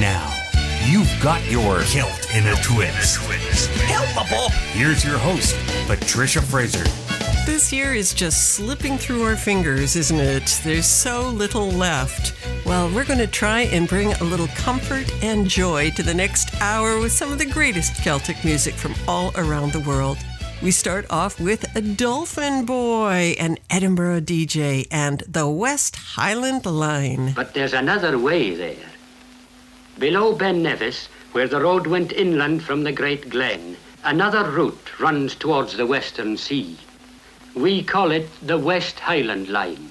now, you've got your Celt in a twist. Helpable. Here's your host, Patricia Fraser. This year is just slipping through our fingers, isn't it? There's so little left. Well, we're going to try and bring a little comfort and joy to the next hour with some of the greatest Celtic music from all around the world. We start off with a Dolphin Boy, an Edinburgh DJ, and the West Highland Line. But there's another way there. Below Ben Nevis, where the road went inland from the Great Glen, another route runs towards the Western Sea. We call it the West Highland Line.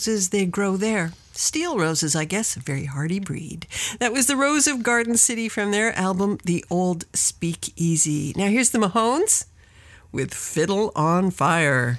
Roses they grow there. Steel roses, I guess, a very hardy breed. That was the Rose of Garden City from their album, The Old Speakeasy. Now here's the Mahones with Fiddle on Fire.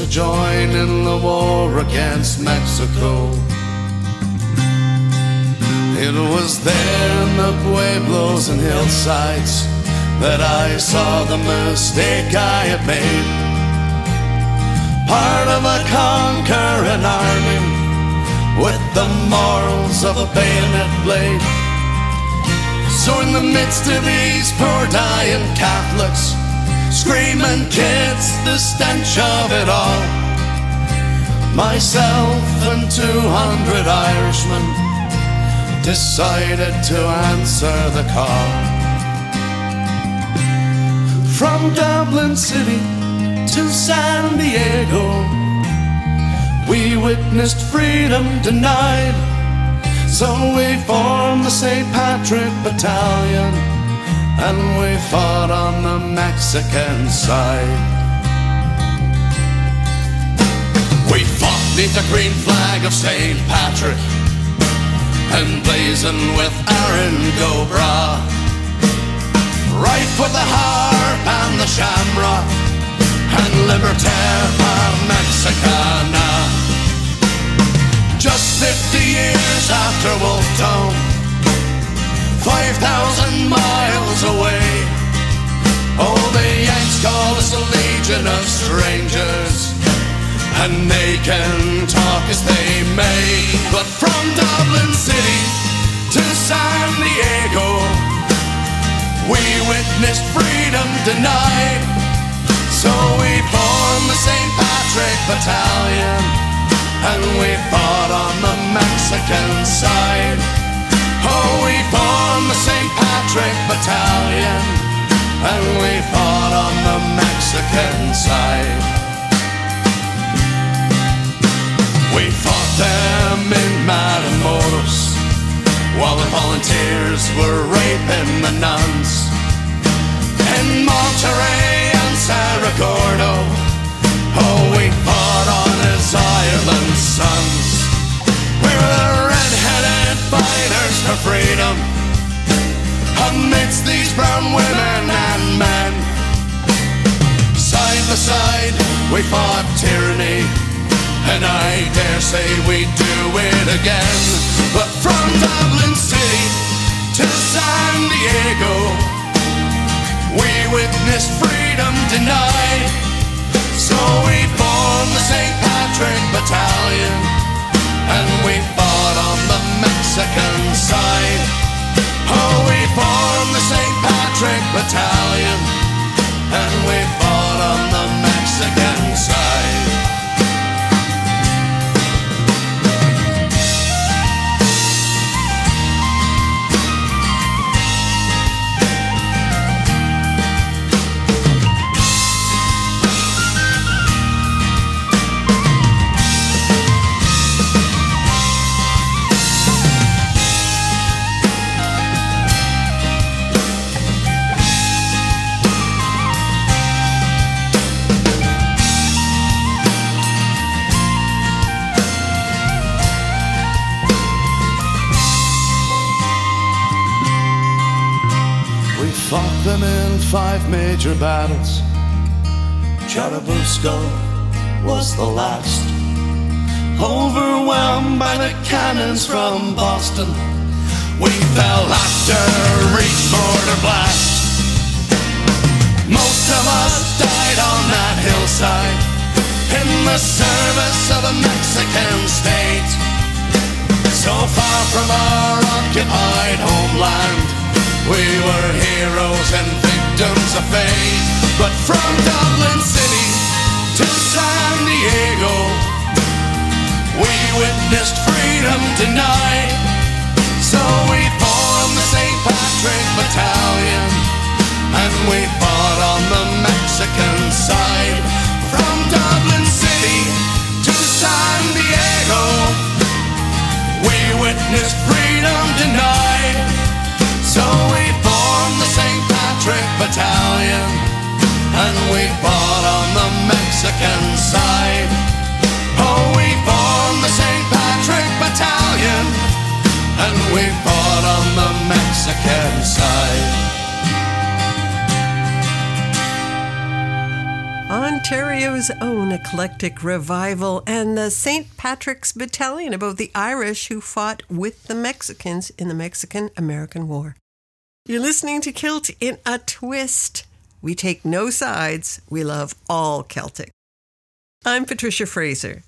To join in the war against Mexico. It was there in the pueblos and hillsides that I saw the mistake I had made. Part of a conquering army with the morals of a bayonet blade. So in the midst of these poor dying Catholics, screaming kids, the stench of it all, myself and 200 Irishmen decided to answer the call. From Dublin City to San Diego, we witnessed freedom denied. So we formed the St. Patrick Battalion and we fought on the Mexican side. We fought neath the green flag of St. Patrick and blazing with Erin go bragh. Rife with the harp and the shamrock and Libertad par Mexicana. Just 50 years after Wolfe Tone, 5,000 miles away. Oh, the Yanks call us a legion of strangers, and they can talk as they may. But from Dublin City to San Diego, we witnessed freedom denied. So we formed the St. Patrick Battalion and we fought on the Mexican side. Oh, we formed the St. Patrick Battalion and we fought on the Mexican side. We fought them in Matamoros while the volunteers were raping the nuns. In Monterrey and Cerro Gordo, oh, we fought on as Ireland's sons. We were fighters for freedom amidst these brown women and men. Side by side, we fought tyranny and I dare say we do it again. But from Dublin City to San Diego, we witnessed freedom denied. So we formed the St. Patrick Battalion, and we fought on the Mexican side. Oh, we formed the St. Patrick Battalion, and we fought on the Mexican side. Fought them in five major battles. Churubusco was the last. Overwhelmed by the cannons from Boston, we fell after each mortar blast. Most of us died on that hillside in the service of the Mexican state. So far from our occupied homeland. We were heroes and victims of fate. But from Dublin City to San Diego, we witnessed freedom denied. So we formed the St. Patrick Battalion, and we fought on the Mexican side. From Dublin City to San Diego, we witnessed freedom denied. Battalion and we fought on the Mexican side. Oh, we formed the St. Patrick Battalion and we fought on the Mexican side. Ontario's own eclectic revival and the St. Patrick's Battalion about the Irish who fought with the Mexicans in the Mexican American War. You're listening to Celt in a Twist. We take no sides, we love all Celtic. I'm Patricia Fraser.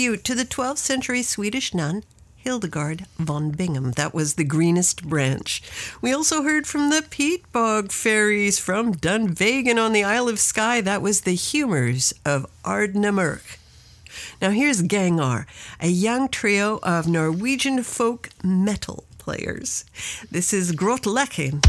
Tribute to the 12th century Swedish nun Hildegard von Bingen. That was the greenest branch. We also heard from the Peatbog Faeries from Dunvegan on the Isle of Skye. That was the humors of Ardnamurch. Now here's Gangar, a young trio of Norwegian folk metal players. This is Grotleken.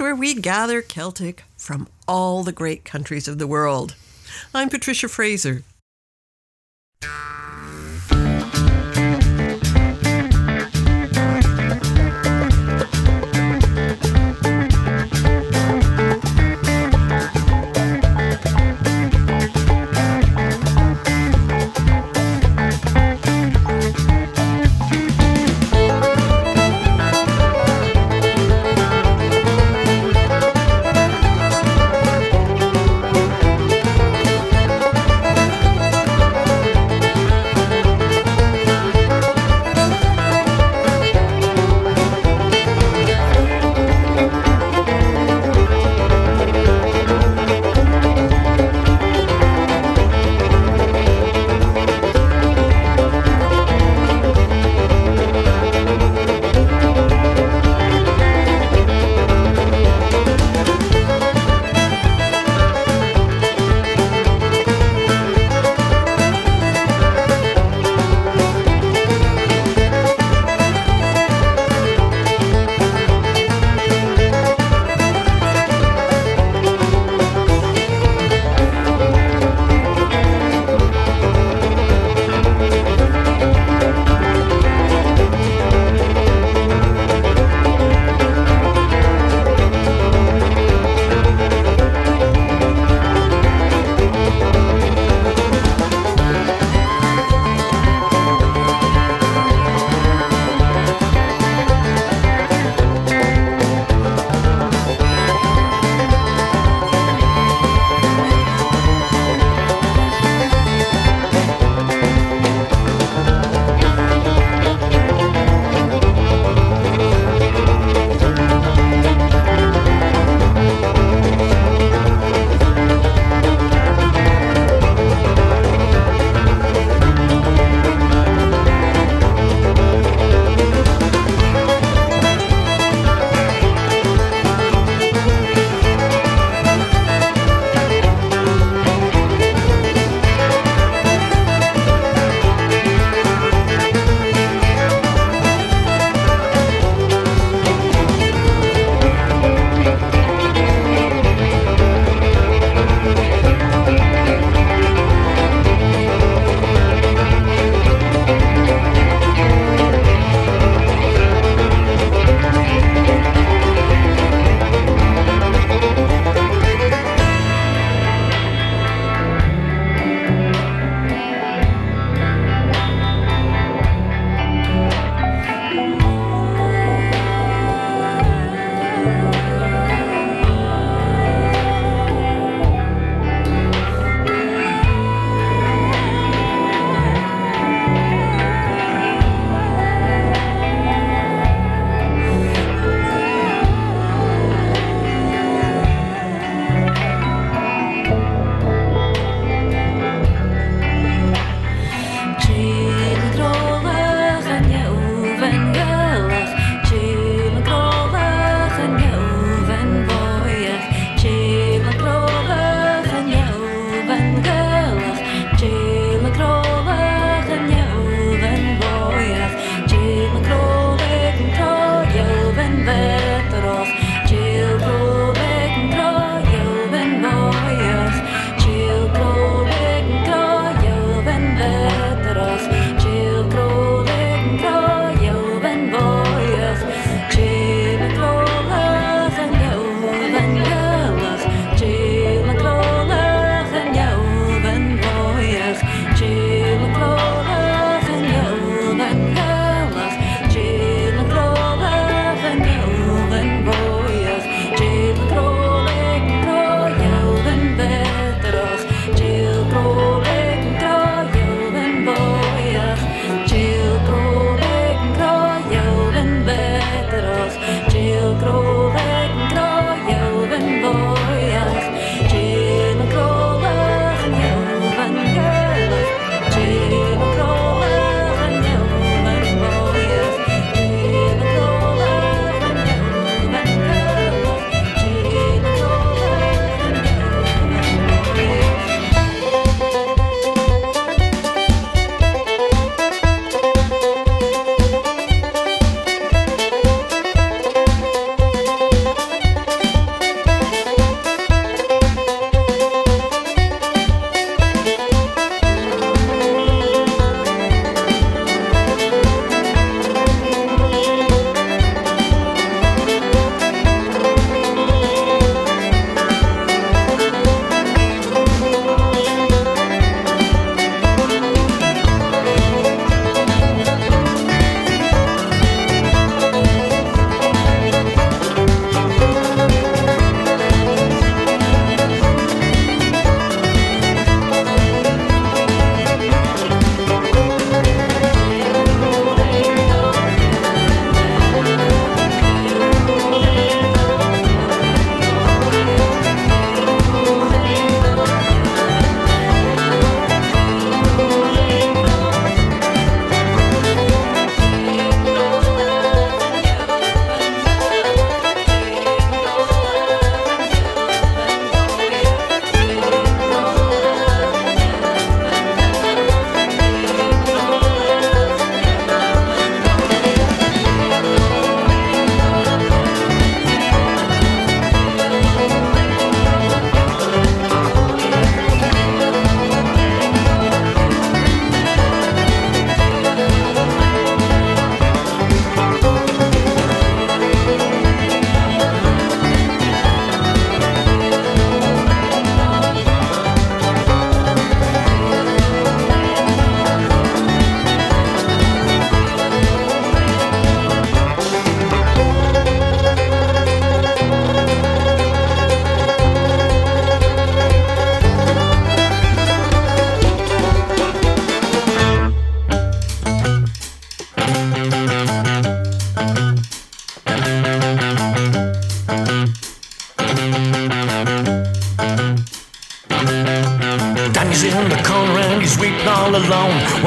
Where we gather Celtic from all the great countries of the world. I'm Patricia Fraser.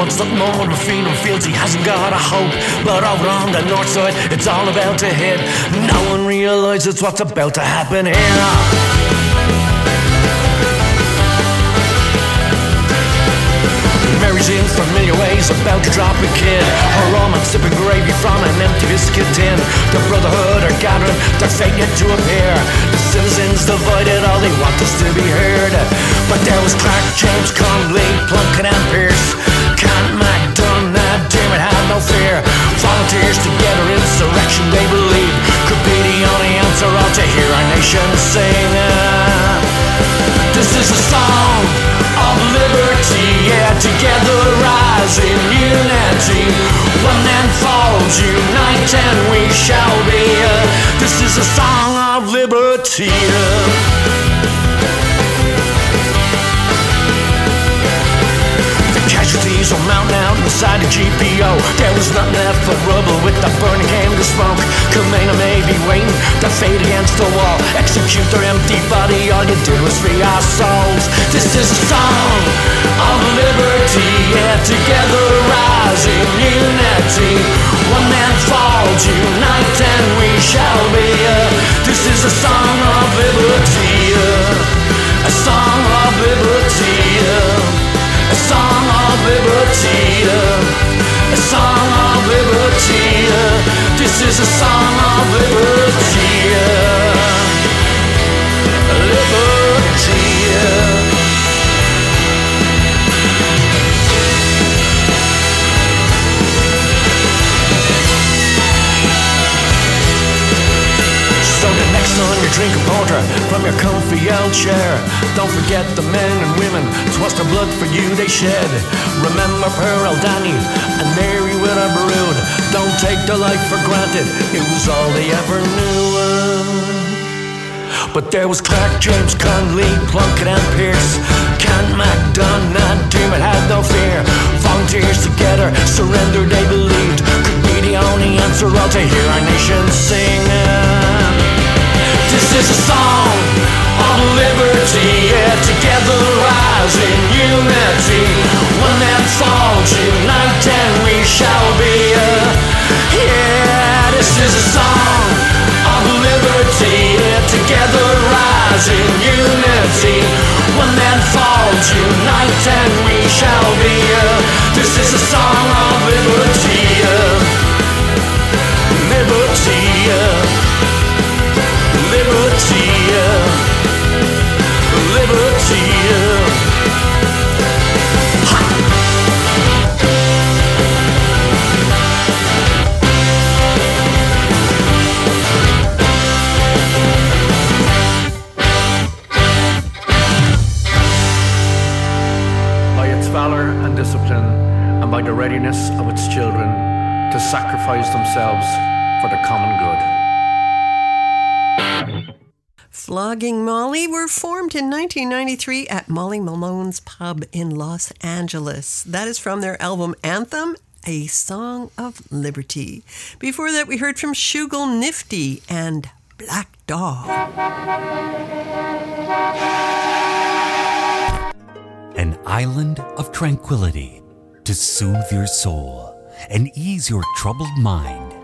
Wants something more feed him, feels he hasn't got a hope. But over on the north side, it's all about to hit. No one realizes what's about to happen here. Mary's in familiar ways, about to drop a kid. Her arm and sipping gravy from an empty biscuit tin. The Brotherhood are gathering, their fate yet to appear. The citizens divided, all they want is to be heard. But there was Clarke, James, Connolly, Plunkett, and Pearse. No fear. Volunteers together, insurrection they believe could be the only answer all to hear our nation sing. This is a song of liberty, yeah, together rise in unity. One man falls, unite, and we shall be. This is a song of liberty. The casualties on Mount out inside the GPO. There was nothing left but rubble with the burning candle smoke. Kamehameha may be waiting to fade against the wall. Execute their empty body, all you did was free our souls. This is a song of liberty, yeah, together rising unity. One man falls, unite, and we shall be. Uh, this is a song of liberty, a song of liberty. A song of liberty. This is a song of liberty. Drink a porter from your comfy old chair. Don't forget the men and women, twas the blood for you they shed. Remember Pearl, Danny, and Mary with her brood. Don't take their life for granted, it was all they ever knew. But there was Clarke, James, Connolly, Plunkett, and Pearse. Kent, MacDonagh, Dermot had no fear. Volunteers together, surrender they believed could be the only answer all to hear our nation sing. This is a song of liberty, yeah, together rise in unity. One man falls, unite, and we shall be. Uh, yeah, this is a song of liberty, yeah, together rise in unity. One man falls, unite, and we shall be. Uh, this is a song of liberty, uh, liberty. Liberty, and discipline, and by the readiness of its children to sacrifice themselves Flogging Molly were formed in 1993 at Molly Malone's Pub in Los Angeles. That is from their album Anthem, A Song of Liberty. Before that, we heard from Shooglenifty and Black Dog. An island of tranquility to soothe your soul and ease your troubled mind.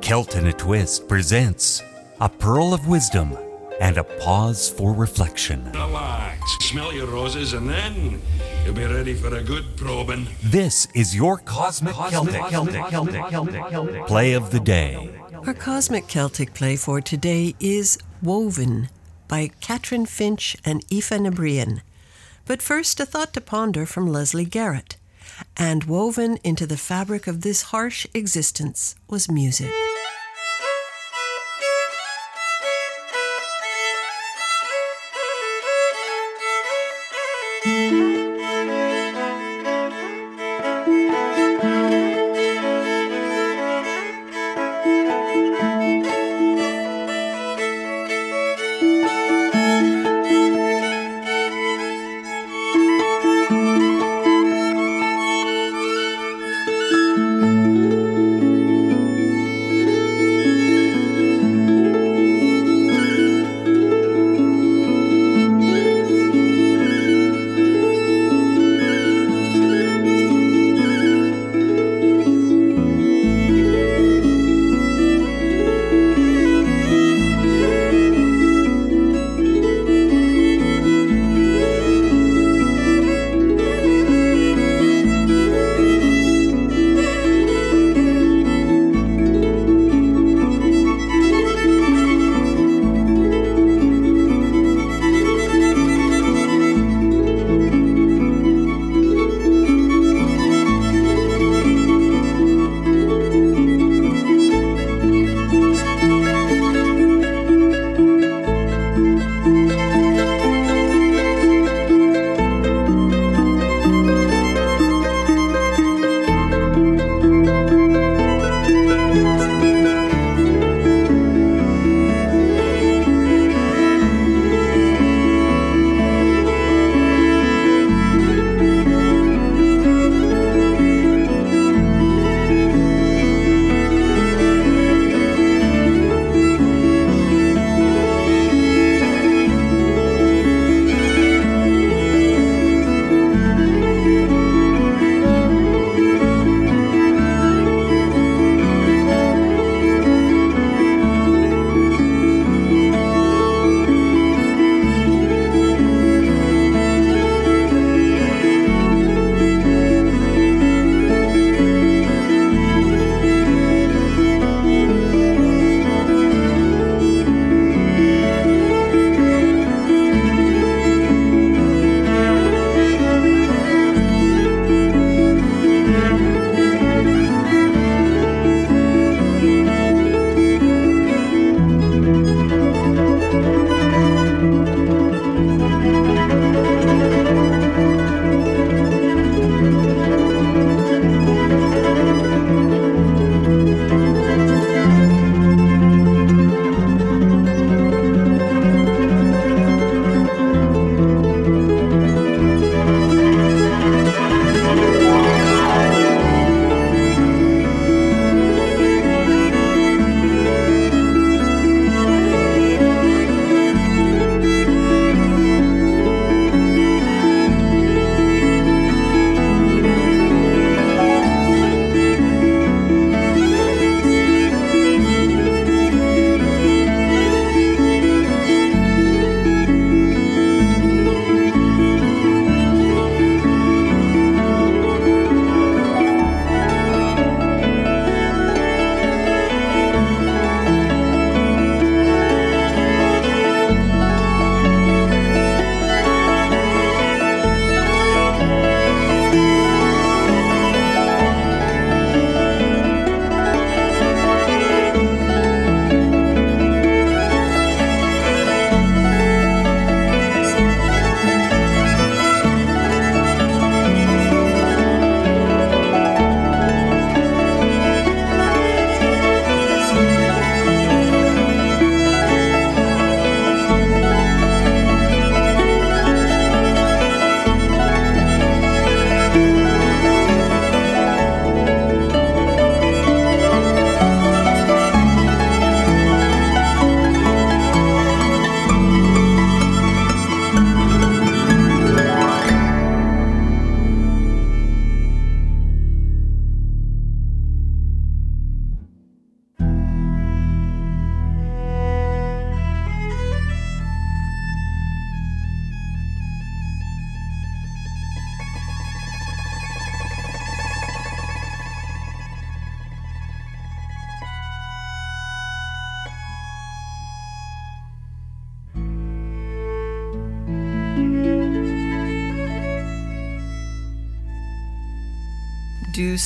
Celt in a Twist presents A Pearl of Wisdom and a pause for reflection. Relax, smell your roses, and then you'll be ready for a good probing. This is your Cosmic, Celtic, Celtic, Celtic, Celtic, Play of the Day. Our Cosmic Celtic play for today is Woven by Catrin Finch and Aoife Ní Bhriain. But first, a thought to ponder from Leslie Garrett. And woven into the fabric of this harsh existence was music.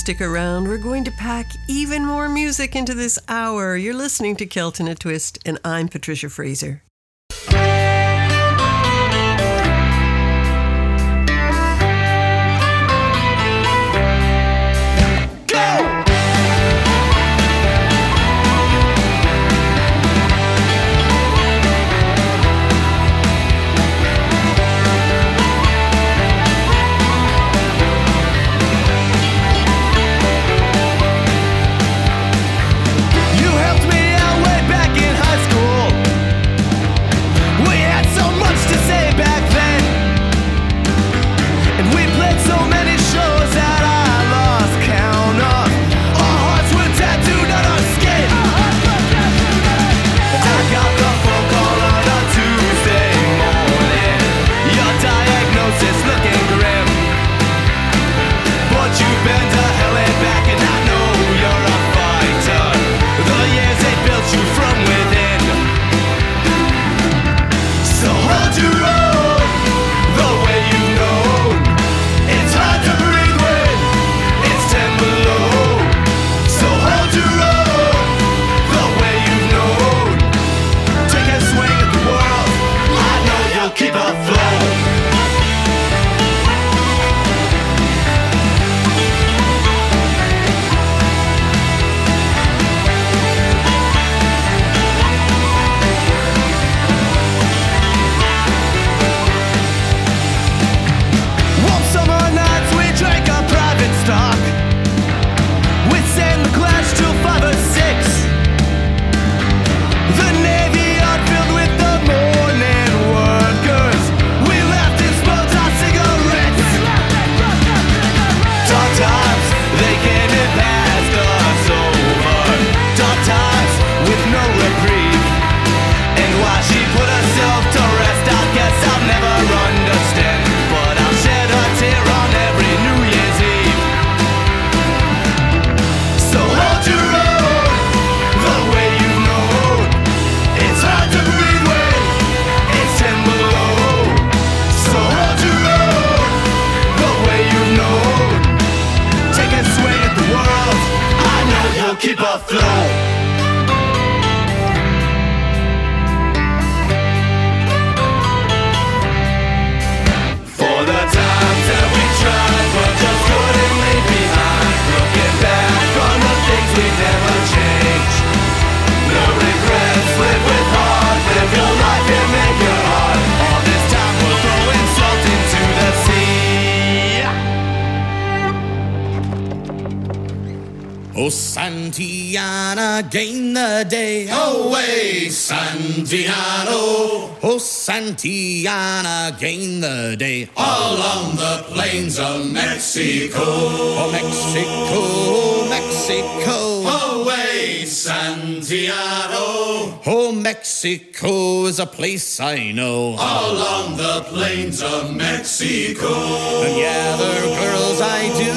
Stick around. We're going to pack even more music into this hour. You're listening to Celt in a Twist, and I'm Patricia Fraser. Oh Santiana, gain the day. Away Santiano Oh Santiana, gain the day. Along the plains of Mexico. Oh Mexico, oh Mexico. Away Santiano Oh Mexico is a place I know. Along the plains of Mexico. And yeah, are girls I do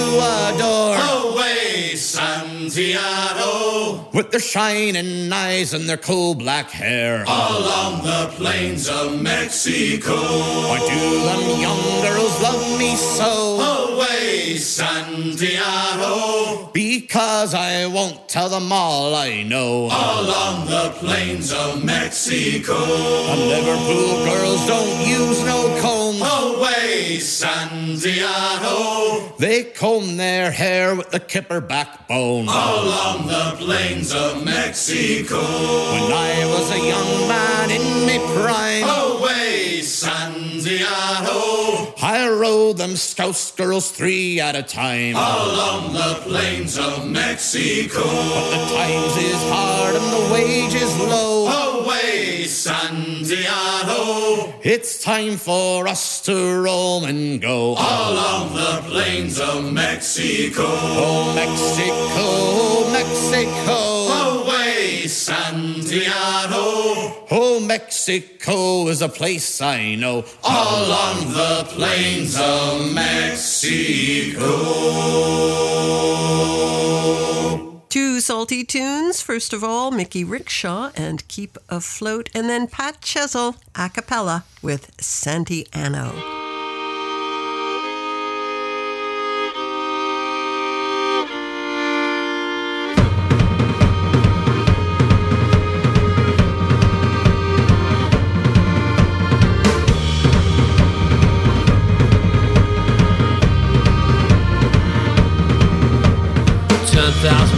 adore. Away Santiano With their shining eyes and their coal black hair. Along the plains of Mexico. Why do them young girls love me so. Away Santiano Because I won't tell them all I know. Along the plains of Mexico. And Liverpool girls don't use no comb Away Santiano They comb their hair with the kipper backbone Along the plains of Mexico. When I was a young man in my prime. Away Santiano I rode them Scouse girls three at a time. Along the plains of Mexico. But the times is hard and the wage is low. Away San Diego. It's time for us to roam and go. Along the plains of Mexico. Oh Mexico, Mexico. Away Santiano Oh Mexico is a place I know All Along the plains of Mexico Two salty tunes. First of all, Mickey Rickshaw and Keep Afloat, and then Pat Chessell a cappella with Santiano.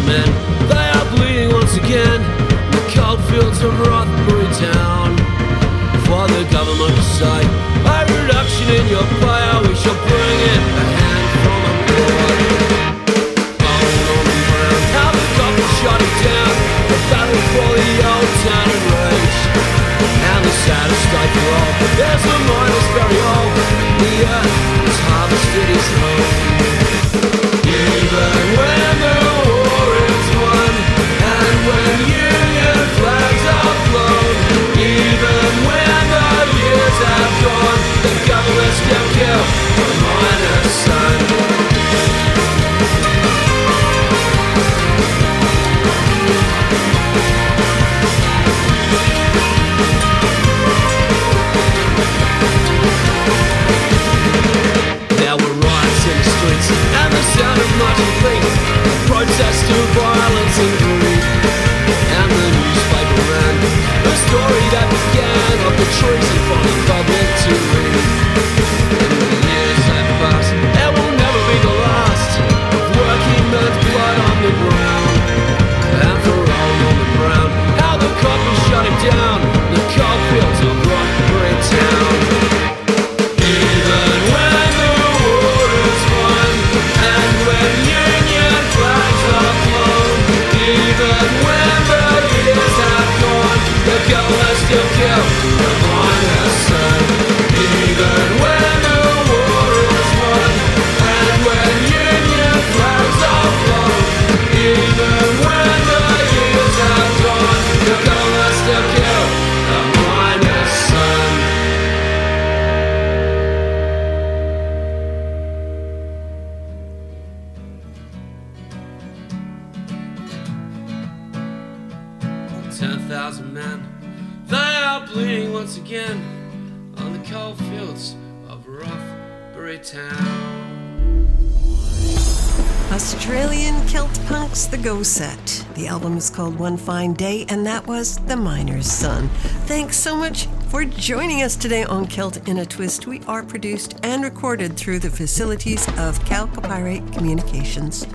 Men, they are bleeding once again. The cold fields of Rothbury Town. For the government to say, a reduction in your pay, we shall bring in a hand from abroad. How the government shut it down. The battle for the old town and rage. And the saddest state for all, there's a miners very old. The earth has harvested his home. The protest to violence and greed. And the newspaper ran the story that began of the the public to read. The years it will never be the last of working blood on the ground. For all Norman Brown, how the shut him down, Is called One Fine Day, and that was The Miner's Son. Thanks so much for joining us today on Celt in a Twist. We are produced and recorded through the facilities of Cal Calcopyrate Communications.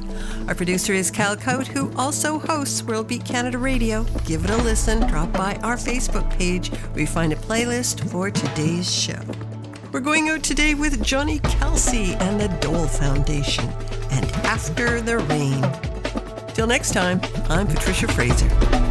Our producer is Cal Coat, who also hosts World Beat Canada Radio. Give it a listen. Drop by our Facebook page where you find a playlist for today's show. We're going out today with Johnny Kalsi and the Dhol Foundation and After the Rain. Till next time, I'm Patricia Fraser.